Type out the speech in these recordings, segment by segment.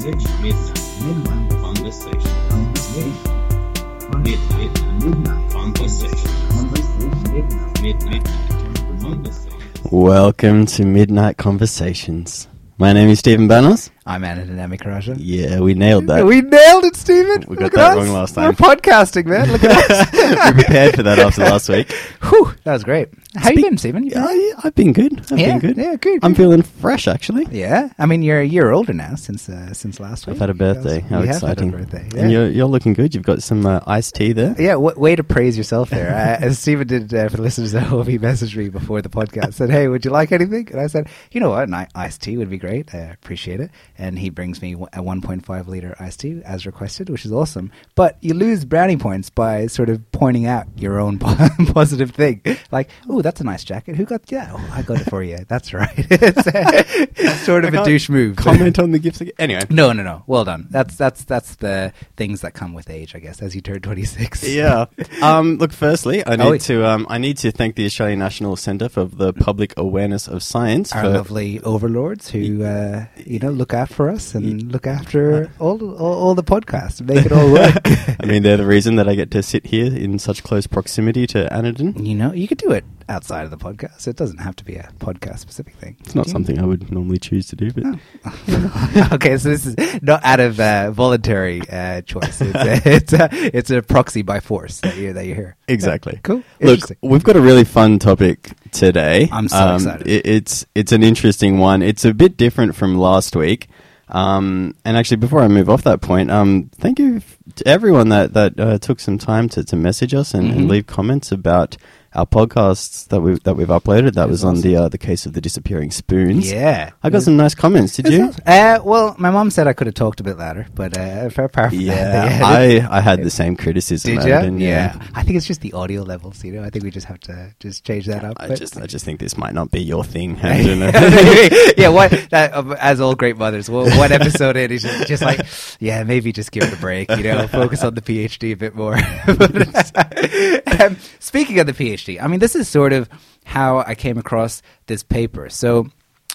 Conversation. Midnight Conversation. Midnight Conversation. Welcome to Midnight Conversations. My name is Stephen Banos. I'm Anand Karaja. Yeah, we nailed that. We nailed it, Stephen. We got Look that at us. wrong last time. We're podcasting, man. Look at us. we prepared for that after last week. Whew, that was great. How you been, Stephen? You been Yeah, all right? I, I've been good. I've yeah, been good. Yeah, good. I'm good. feeling fresh, actually. Yeah, I mean you're a year older now since uh, since last week. I've had a birthday. You How have exciting! Had a birthday. Yeah. And you're you're looking good. You've got some uh, iced tea there. yeah, w- way to praise yourself there. uh, as Stephen did uh, for the listeners at home, he messaged me before the podcast. Said, "Hey, would you like anything?" And I said, "You know what? An i- iced tea would be great. I appreciate it." And he brings me a 1.5 liter iced tea as requested, which is awesome. But you lose brownie points by sort of pointing out your own positive thing, like, "Oh, that's a nice jacket. Who got? Yeah, oh, I got it for you. That's right." it's, sort of I a douche move. Comment on the gifts again. Anyway. No, no, no. Well done. That's that's that's the things that come with age, I guess. As you turn twenty six. Yeah. Um, look, firstly, I need Oh, to um, I need to thank the Australian National Centre for the Public Awareness of Science Our for lovely overlords who uh, you know look after us and look after all, all all the podcasts, make it all work. I mean, they're the reason that I get to sit here in such close proximity to Anadin. you know, you could do it outside of the podcast. It doesn't have to be a podcast specific thing. It's not something I would normally choose to do, but okay, so this is not out of uh, voluntary uh, choice. It's a, it's, a, it's a proxy by force that you that you hear. exactly. Cool. Look, we've got a really fun topic today. I'm so excited. it- it's it's an interesting one. It's a bit different from last week. Um, and actually, before I move off that point, um, thank you f- to everyone that that uh, took some time to, to message us and, and Mhm. leave comments about our podcasts that we have that we've uploaded. That was on the uh, the case of the disappearing spoons. Yeah, I got some nice comments. Did you? Uh, well, my mom said I could have talked a bit louder, but uh, for apart from that, Yeah, I I had the same criticism. Did you? Adam, Yeah. I think it's just the audio levels. You know, I think we just have to just change that up. I but- just I just think this might not be your thing. Yeah, what that, um, as all great mothers, well, one episode in is just, just like, yeah, maybe just give it a break. You know, focus on the PhD a bit more. But, um, speaking of the PhD, I mean, this is sort of how I came across this paper. So.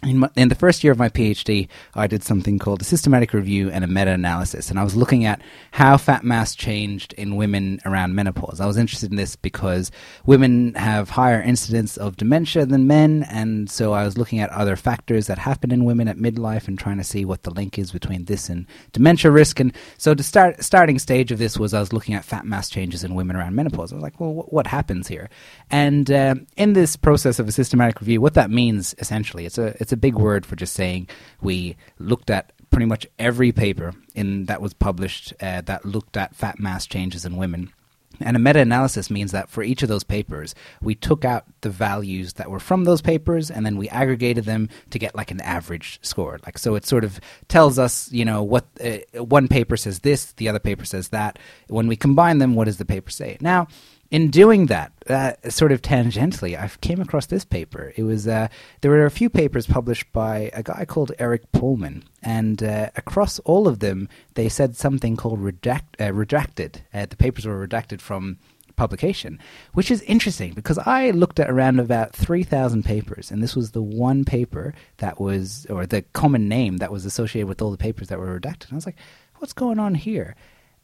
In, my, in the first year of my PhD, I did something called a systematic review and a meta analysis. And I was looking at how fat mass changed in women around menopause. I was interested in this because women have higher incidence of dementia than men. And so I was looking at other factors that happen in women at midlife and trying to see what the link is between this and dementia risk. And so the start, starting stage of this was I was looking at fat mass changes in women around menopause. I was like, well, wh- what happens here? And um in this process of a systematic review, what that means essentially, it's a it's a big word for just saying we looked at pretty much every paper in that was published uh, that looked at fat mass changes in women. And a meta analysis means that for each of those papers, we took out the values that were from those papers and then we aggregated them to get like an average score. Like, so it sort of tells us, you know, what uh, one paper says this, the other paper says that. When we combine them, what does the paper say? Now, in doing that, uh, sort of tangentially, I came across this paper. It was uh, there were a few papers published by a guy called Eric Poehlman, and uh, across all of them, they said something called redact, uh, redacted. Uh, the papers were redacted from publication, which is interesting because I looked at around about 3,000 papers, and this was the one paper that was, or the common name that was associated with all the papers that were redacted. And I was like, what's going on here?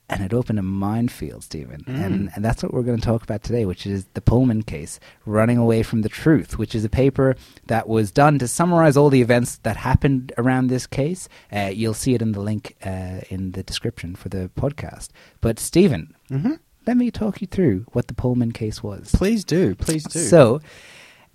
And it opened a minefield, Stephen. And, and that's what we're going to talk about today, which is the Poehlman case, Running Away from the Truth, which is a paper that was done to summarize all the events that happened around this case. Uh, you'll see it in the link uh, in the description for the podcast. But, Stephen, Mhm. let me talk you through what the Poehlman case was. Please do, please do. So,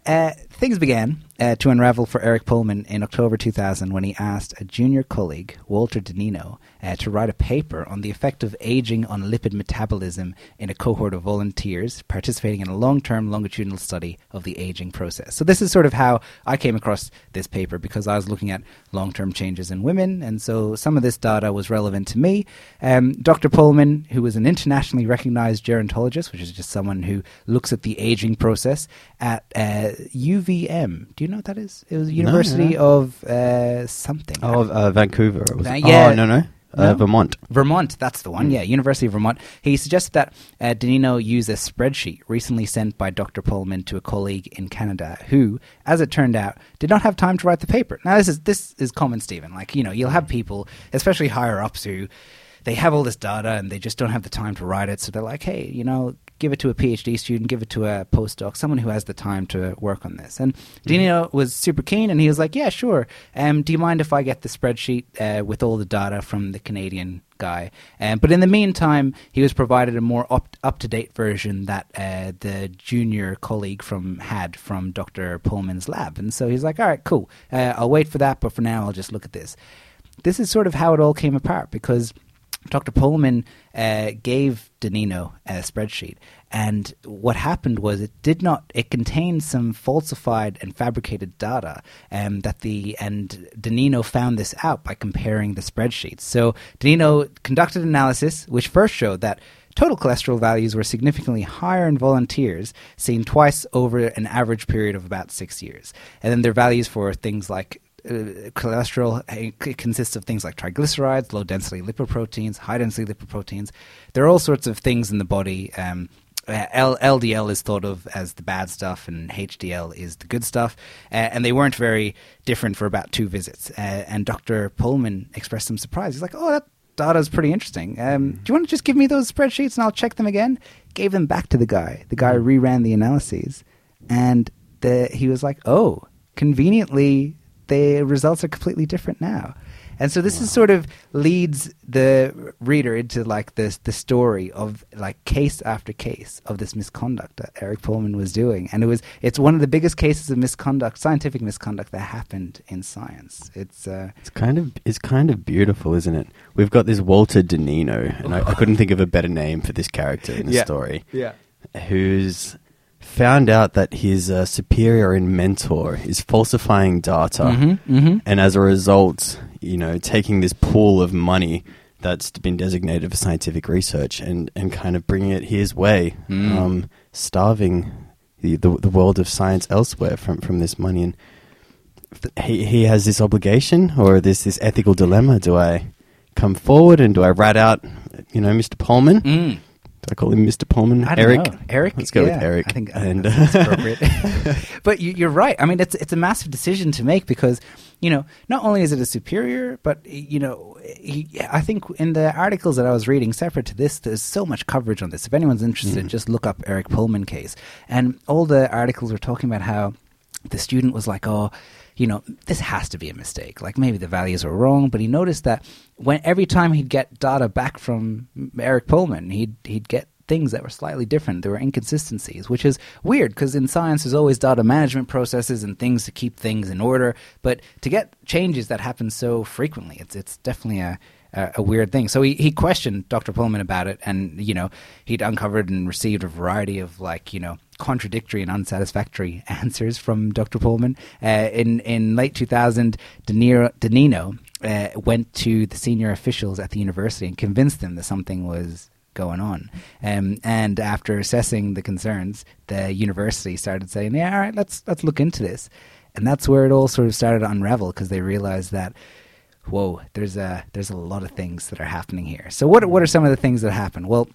uh, things began uh, to unravel for Eric Poehlman in October 2000 when he asked a junior colleague, Walter DeNino, uh, to write a paper on the effect of aging on lipid metabolism in a cohort of volunteers participating in a long term longitudinal study of the aging process. So, this is sort of how I came across this paper because I was looking at long term changes in women, and so some of this data was relevant to me. Um, Dr. Poehlman, who was an internationally recognized gerontologist, which is just someone who looks at the aging process at uh, UVM. Do you know what that is? It was University no. of uh, something. Oh, uh, Vancouver. Was Uh, yeah. Oh, no, no. Uh, No? Vermont. Vermont, that's the one. Yeah, University of Vermont. He suggested that uh, DeNino use a spreadsheet recently sent by Dr. Poehlman to a colleague in Canada, who, as it turned out, did not have time to write the paper. Now, this is this is common, Stephen. Like you know, you'll have people, especially higher ups, who they have all this data and they just don't have the time to write it. So they're like, hey, you know, give it to a PhD student, give it to a postdoc, someone who has the time to work on this. And Dino was super keen, and he was like, yeah, sure. Um, do you mind if I get the spreadsheet uh, with all the data from the Canadian guy? Um, but in the meantime, he was provided a more up up to date version that uh, the junior colleague from had from Dr. Poehlman's lab. And so he's like, all right, cool. Uh, I'll wait for that, but for now, I'll just look at this. This is sort of how it all came apart because Dr. Poehlman uh, gave DeNino a spreadsheet, and what happened was it did not. It contained some falsified and fabricated data, um, that the and DeNino found this out by comparing the spreadsheets. So DeNino conducted analysis, which first showed that. Total cholesterol values were significantly higher in volunteers, seen twice over an average period of about six years. And then their values for things like uh, cholesterol consists of things like triglycerides, low density lipoproteins, high density lipoproteins. There are all sorts of things in the body. Um, uh, L- LDL is thought of as the bad stuff, and HDL is the good stuff. Uh, and they weren't very different for about two visits. Uh, and Dr. Poehlman expressed some surprise. He's like, "Oh, that data is pretty interesting. Um, do you want to just give me those spreadsheets and I'll check them again?" Gave them back to the guy. The guy reran the analyses, and the, he was like, "Oh, conveniently, the results are completely different now." And so this is sort of leads the reader into like this the story of like case after case of this misconduct that Eric Poehlman was doing, and it was it's one of the biggest cases of misconduct, scientific misconduct that happened in science. It's uh, It's kind of it's kind of beautiful, isn't it? We've got this Walter DeNino, and I, I couldn't think of a better name for this character in the Yeah. story. yeah. who's found out that his uh, superior and mentor is falsifying data, Mhm, mhm. and as a result, you know, taking this pool of money that's been designated for scientific research and, and kind of bringing it his way, Mm. um, starving the, the the world of science elsewhere from from this money. And he he has this obligation or this this ethical dilemma: do I come forward and do I rat out, you know, Mr. Poehlman? Mm. Do I call him Mr. Poehlman? I don't Eric. know. Eric. Let's go Yeah, with Eric. I think uh, and that's, that's appropriate. but you, you're right. I mean, it's it's a massive decision to make because you know not only is it a superior, but you know, he, I think in the articles that I was reading, separate to this, there's so much coverage on this. If anyone's interested, Mm. just look up Eric Poehlman case, and all the articles were talking about how the student was like, oh. You know, this has to be a mistake. Like maybe the values were wrong, but he noticed that when every time he'd get data back from Eric Poehlman, he'd he'd get things that were slightly different. There were inconsistencies, which is weird because in science there's always data management processes and things to keep things in order. But to get changes that happen so frequently, it's it's definitely a a, a weird thing. So he, he questioned Dr. Poehlman about it, and you know he'd uncovered and received a variety of like you know contradictory and unsatisfactory answers from Dr. Poehlman. Uh, in in late 2000, De Niro, DeNino uh, went to the senior officials at the university and convinced them that something was going on. Um, and after assessing the concerns, the university started saying, "Yeah, all right, let's let's look into this." And that's where it all sort of started to unravel because they realized that, whoa, there's a there's a lot of things that are happening here. So what what are some of the things that happen? Well,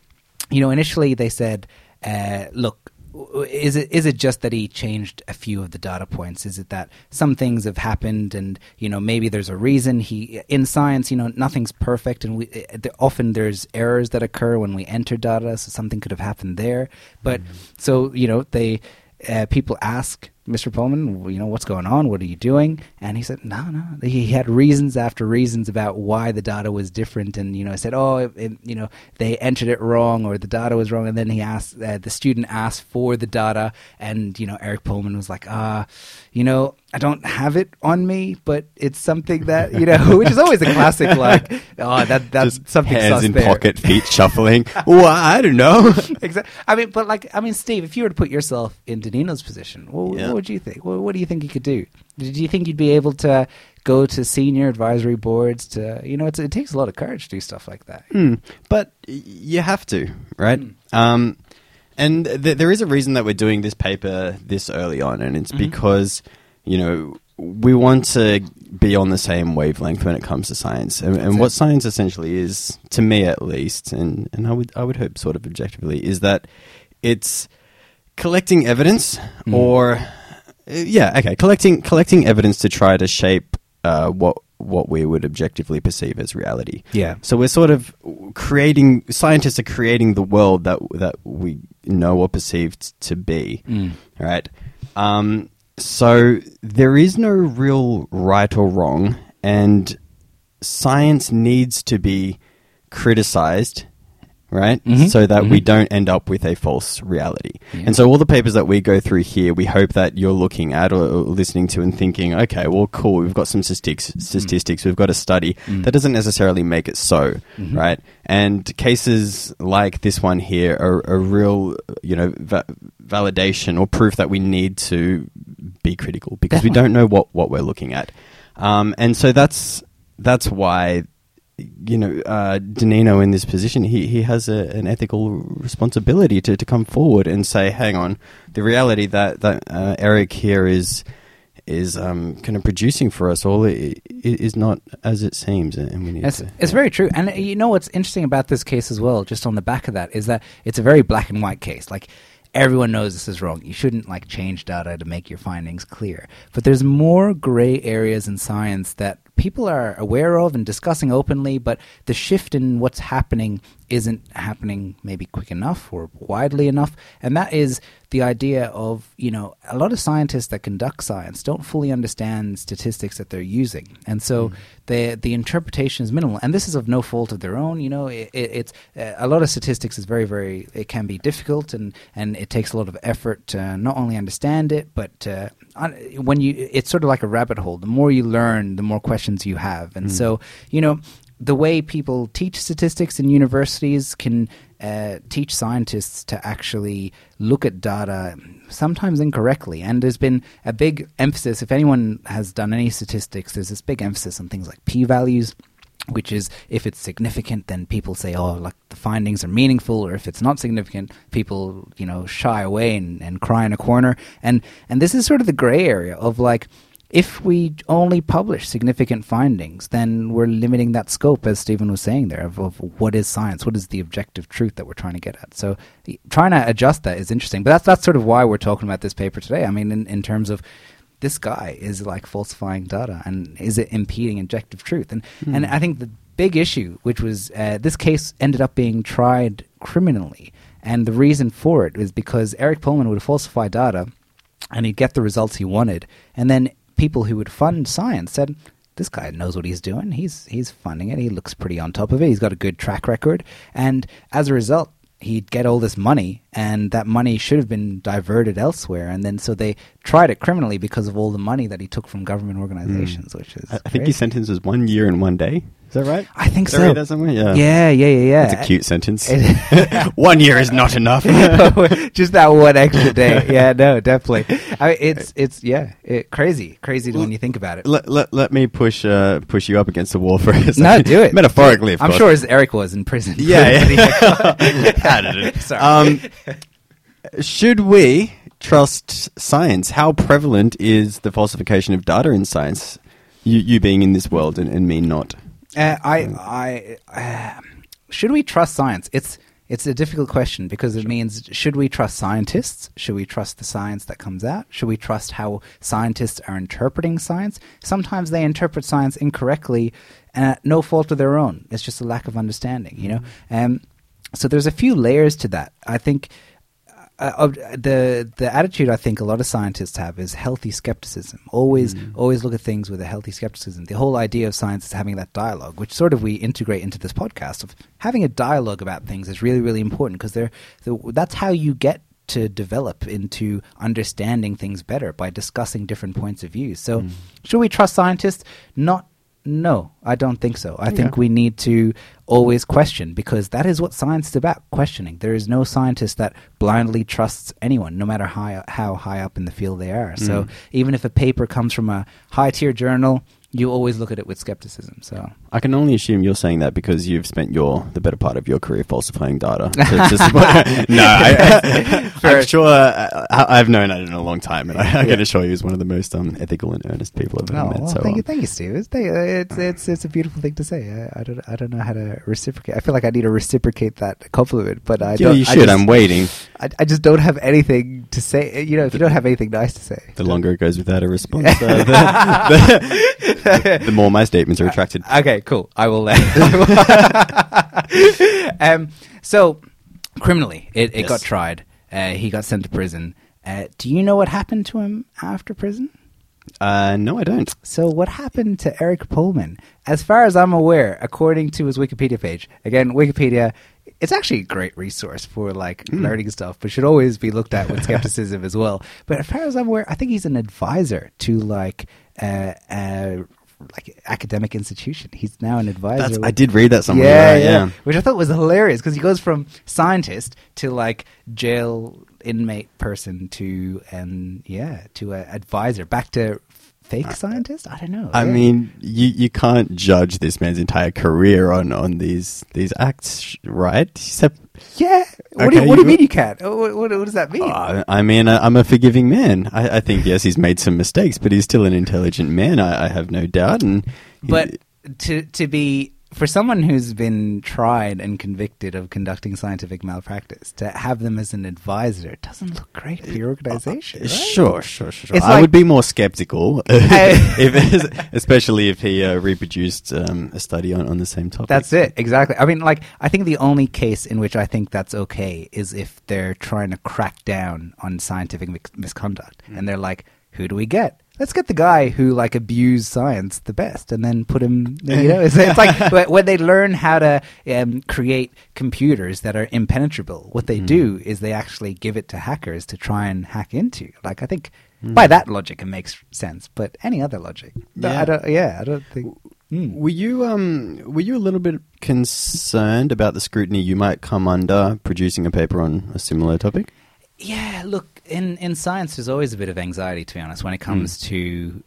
you know, initially they said, uh, look. Is it is it just that he changed a few of the data points? Is it that some things have happened, and you know maybe there's a reason? He in science, you know, nothing's perfect, and we uh, often there's errors that occur when we enter data, so something could have happened there. But so you know they uh, people ask Mr. Poehlman, you know, what's going on? What are you doing? And he said, no, no. He had reasons after reasons about why the data was different. And, you know, said, oh, it, it- you know, they entered it wrong or the data was wrong. And then he asked, uh, the student asked for the data. And, you know, Eric Poehlman was like, ah, you know, I don't have it on me, but it's something that, you know, which is always a classic, like, oh, that, that's Just something hands in there. pocket, feet shuffling. well, I don't know. exactly. I mean, but like, I mean, Steve, if you were to put yourself in DeNino's position, well, Yeah. what would you think? What, what do you think you could do? Do you think you'd be able to go to senior advisory boards? To you know, it's, it takes a lot of courage to do stuff like that. Hmm. But you have to, right? Hmm. Um, and th- there is a reason that we're doing this paper this early on, and Mm-hmm. it's because you know we want to be on the same wavelength when it comes to science, and, and what it. science essentially is, to me at least, and and I would I would hope sort of objectively, is that it's collecting evidence Mm. or yeah okay collecting collecting evidence to try to shape uh, what what we would objectively perceive as reality Yeah. so we're sort of creating scientists are creating the world that that we know or perceived to be Mm. right um, so there is no real right or wrong and science needs to be criticized right Mhm. so that we Mhm. don't end up with a false reality Yeah. and so all the papers that we go through here we hope that you're looking at or, or listening to and thinking okay well cool we've got some statistics statistics we've got a study Mm. that doesn't necessarily make it so Mhm. right and cases like this one here are a real you know va- validation or proof that we need to be critical because we don't know what what we're looking at um, and so that's that's why you know, uh, DeNino in this position, he, he has a, an ethical responsibility to, to come forward and say, hang on, the reality that, that uh, Eric here is is um, kind of producing for us all i- i- is not as it seems, and we need It's, to. it's very true. And uh, you know what's interesting about this case as well, just on the back of that, is that it's a very black and white case. Like, everyone knows this is wrong. You shouldn't, like, change data to make your findings clear. But there's more gray areas in science that people are aware of and discussing openly, but the shift in what's happening isn't happening maybe quick enough or widely enough. And that is the idea of, you know, a lot of scientists that conduct science don't fully understand statistics that they're using. And so the the interpretation is minimal. And this is of no fault of their own. You know, it, it, it's uh, a lot of statistics is very, very, it can be difficult and, and it takes a lot of effort to not only understand it, but uh, when you, it's sort of like a rabbit hole. The more you learn, the more questions you have. And so, you know, the way people teach statistics in universities can uh, teach scientists to actually look at data sometimes incorrectly. And there's been a big emphasis, if anyone has done any statistics, there's this big emphasis on things like p values. Which is, if it's significant, then people say, "Oh, like the findings are meaningful," or if it's not significant, people, you know, shy away and, and cry in a corner. And and this is sort of the gray area of like, if we only publish significant findings, then we're limiting that scope, as Stephen was saying there, of, of what is science, what is the objective truth that we're trying to get at. So, trying to adjust that is interesting. But that's that's sort of why we're talking about this paper today. I mean, in, in terms of this guy is like falsifying data, and is it impeding objective truth? And and I think the big issue, which was uh, this case ended up being tried criminally, and the reason for it was because Eric Poehlman would falsify data and he'd get the results he wanted. And then people who would fund science said, "This guy knows what he's doing. He's he's funding it. He looks pretty on top of it. He's got a good track record." And as a result, he'd get all this money, and that money should have been diverted elsewhere. And then so they tried it criminally because of all the money that he took from government hmm. organizations, which is I, I think his sentence was one year and one day. Is that right? I think Did I read so. that somewhere? Yeah. Yeah, yeah, yeah, yeah. That's a cute sentence. One year is not enough. just that one extra day. Yeah, no, definitely. I, it's it's yeah, it, crazy, crazy when you think about it. let, let, let me push uh, push you up against the wall for a second. No, do it. Metaphorically, of I'm course. sure as Eric was in prison. Yeah, yeah. Sorry. Um, should we trust science? How prevalent is the falsification of data in science? You, you being in this world and, and me not. Uh, I, I, uh, should we trust science? It's it's a difficult question because it means should we trust scientists? Should we trust the science that comes out? Should we trust how scientists are interpreting science? Sometimes they interpret science incorrectly, uh, no fault of their own. It's just a lack of understanding, you know. Um, so there's a few layers to that. I think uh, the the attitude I think a lot of scientists have is healthy skepticism. Always always look at things with a healthy skepticism. The whole idea of science is having that dialogue, which sort of we integrate into this podcast of having a dialogue about things is really really important because they're the, that's how you get to develop into understanding things better by discussing different points of view. So, should we trust scientists? Not no, I don't think so. I think we need to always question because that is what science is about questioning. There is no scientist that blindly trusts anyone, no matter how, how high up in the field they are. So Mm. even if a paper comes from a high tier journal, you always look at it with skepticism. So I can only assume you're saying that because you've spent your the better part of your career falsifying data. to- to no, I, I'm sure uh, I, I've known Adam a long time, and I, I can assure you he's one of the most um, ethical and earnest people I've ever Oh, met. well, so, thank you, um, thank you, Steve. It's, it's it's it's a beautiful thing to say. I, I don't I don't know how to reciprocate. I feel like I need to reciprocate that compliment, but I yeah, don't. you I should. just- I'm waiting. I, I just don't have anything to say. You know, if you don't have anything nice to say, The longer it goes without a response, uh, the, the, the more my statements are retracted. Okay, cool. I will. Uh, um, so, criminally, it, it Yes. got tried. Uh, he got sent to prison. Uh, do you know what happened to him after prison? Uh, no, I don't. So, what happened to Eric Poehlman? As far as I'm aware, according to his Wikipedia page, again, Wikipedia, it's actually a great resource for like learning stuff, but should always be looked at with skepticism as well. But as far as I'm aware, I think he's an advisor to like uh, uh, like academic institution. He's now an advisor. That's, I did read that somewhere. yeah, right, yeah, Which I thought was hilarious because he goes from scientist to like jail inmate person to and yeah to a advisor back to fake scientist. I don't know. I Yeah. mean, you you can't judge this man's entire career on, on these these acts, right? Except, yeah. What, do you, Okay, what do you you- mean you can't? What, what, what does that mean? uh, I mean, I, I'm a forgiving man. I, I think yes, he's made some mistakes, but he's still an intelligent man. I, I have no doubt. And he- but to to be for someone who's been tried and convicted of conducting scientific malpractice to have them as an advisor doesn't look great for your organization. right? Sure, sure, sure. It's I like- would be more skeptical, if, especially if he uh, reproduced um, a study on, on the same topic. That's it, exactly. I mean, like, I think the only case in which I think that's okay is if they're trying to crack down on scientific mis- misconduct, and they're like, "Who do we get? Let's get the guy who like abused science the best, and then put him." You know, it's, it's like when they learn how to um, create computers that are impenetrable. What they do is they actually give it to hackers to try and hack into. Like, I think. By that logic, it makes sense. But any other logic, no, Yeah. I don't. Yeah, I don't think. Mm. Were you um were you a little bit concerned about the scrutiny you might come under producing a paper on a similar topic? Yeah, look, in, in science, there's always a bit of anxiety, to be honest, when it comes to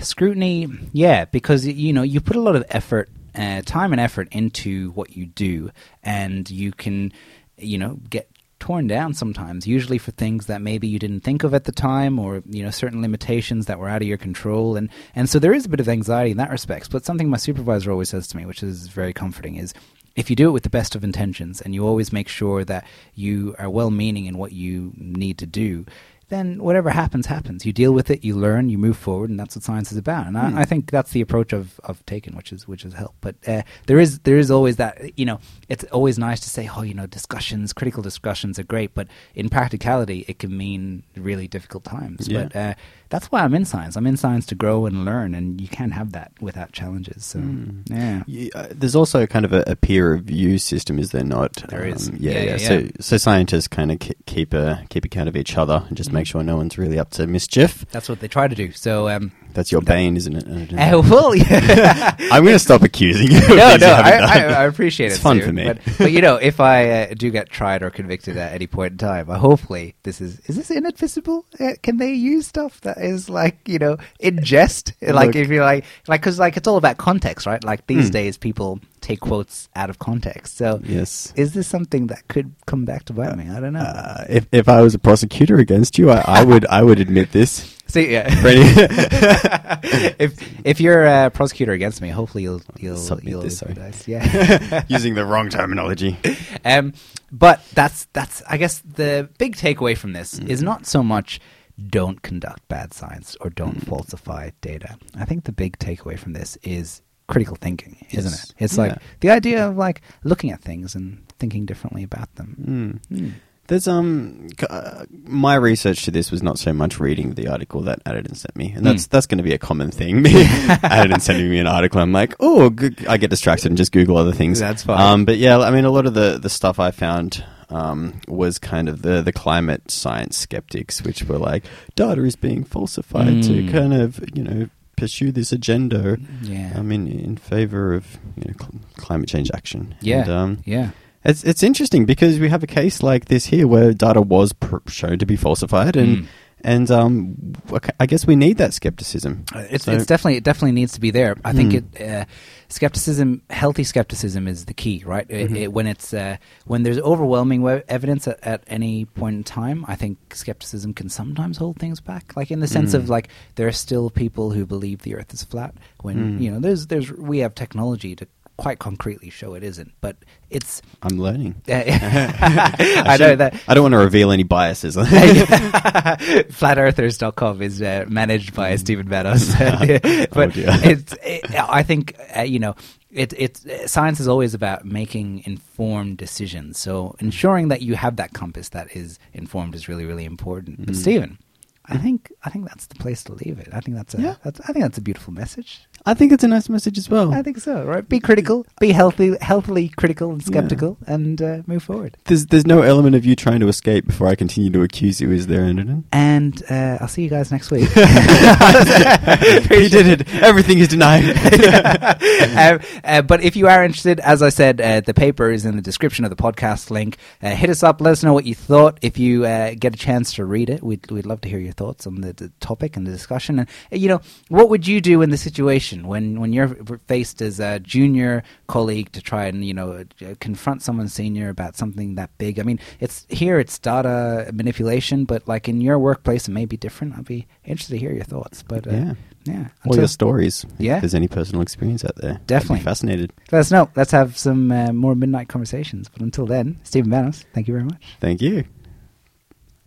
scrutiny. Yeah, because, you know, you put a lot of effort, uh, time and effort into what you do, and you can, you know, get torn down sometimes, usually for things that maybe you didn't think of at the time or, you know, certain limitations that were out of your control. And, and so there is a bit of anxiety in that respect. But something my supervisor always says to me, which is very comforting, is if you do it with the best of intentions and you always make sure that you are well meaning in what you need to do, then whatever happens, happens. You deal with it, you learn, you move forward, and that's what science is about. And I, I think that's the approach of of taken, which is which has helped. But uh, there is there is always that you know it's always nice to say, oh, you know, discussions, critical discussions are great, but in practicality, it can mean really difficult times. Yeah. But uh, that's why I'm in science. I'm in science to grow and learn, and you can't have that without challenges. So yeah. You, uh, there's also kind of a, a peer review system, is there not? There is. Um, yeah, Yeah, yeah, yeah, So, so scientists kind of k- keep a keep account of each other and just make sure no one's really up to mischief. That's what they try to do. So, um, That's your bane, isn't it? uh, well, yeah. I'm going to stop accusing you. no, no, you I, I. I appreciate It's it. fun Stu, for me. But, but you know, if I uh, do get tried or convicted at any point in time, uh, hopefully this is is this inadmissible? Uh, can they use stuff that is like you know ingest? Like Look- if you're like like because like it's all about context, right? Like these Hmm. days, people take quotes out of context. So Yes. is this something that could come back to bite me? I don't know. Uh, if if I was a prosecutor against you, I, I would I would admit this. See, yeah. If if you're a prosecutor against me, hopefully you'll you'll Submit you'll this, sorry. advise. Yeah. Using the wrong terminology. um, but that's that's I guess the big takeaway from this Mm. is not so much don't conduct bad science or don't Mm. falsify data. I think the big takeaway from this is critical thinking, isn't it? It's Yeah. like the idea of like looking at things and thinking differently about them. Mm. Mm. There's um uh, my research to this was not so much reading the article that Adidon sent me, and that's Mm. that's going to be a common thing. Adidon sending me an article, I'm like, oh. I get distracted and just Google other things. That's fine. Um, but yeah, I mean, a lot of the the stuff I found. Um, was kind of the the climate science skeptics, which were like data is being falsified to Mm. kind of you know pursue this agenda. Yeah. I mean, in favor of you know cl- climate change action. yeah. And, um, yeah. It's it's interesting because we have a case like this here where data was pr- shown to be falsified, and Mm. and um, I guess we need that skepticism. Uh, It's, So- it's definitely it definitely needs to be there. I think Hmm. it uh, skepticism, healthy skepticism, is the key, right? It- Mhm. it- when it's uh, when there's overwhelming evidence at, at any point in time, I think skepticism can sometimes hold things back. Like in the sense Mm. of like there are still people who believe the Earth is flat. When Mm. you know there's there's we have technology to quite concretely show it isn't, but it's. I'm learning. I know that I don't want to reveal any biases. flatearthers.com is uh, managed by Stephen Meadows. but Oh, it's, it, I think, uh, you know, it, it's uh, science is always about making informed decisions. So ensuring that you have that compass that is informed is really, really important. But Mm. Stephen, I think I think that's the place to leave it. I think that's a Yeah. that's, I think that's a beautiful message. I think it's a nice message as well. I think so. Right? Be critical, be healthy, healthily critical and Yeah. skeptical, and uh, move forward. There's there's no element of you trying to escape before I continue to accuse you, is there, Anderton? And uh, I'll see you guys next week. he did it. Everything is denied. um, uh, but if you are interested, as I said, uh, the paper is in the description of the podcast link. Uh, hit us up. Let us know what you thought. If you uh, get a chance to read it, we'd, we'd love to hear your thoughts on the, the topic and the discussion. And uh, you know, what would you do in the situation when when you're faced as a junior colleague to try and you know confront someone senior about something that big? I mean, it's here it's data manipulation, but like in your workplace, it may be different. I'd be interested to hear your thoughts. But uh, Yeah. yeah, Until- your stories. Yeah. If there's any personal experience out there. Definitely. fascinated. Let us know. Let's have some uh, more midnight conversations. But until then, Stephen Banos, thank you very much. Thank you.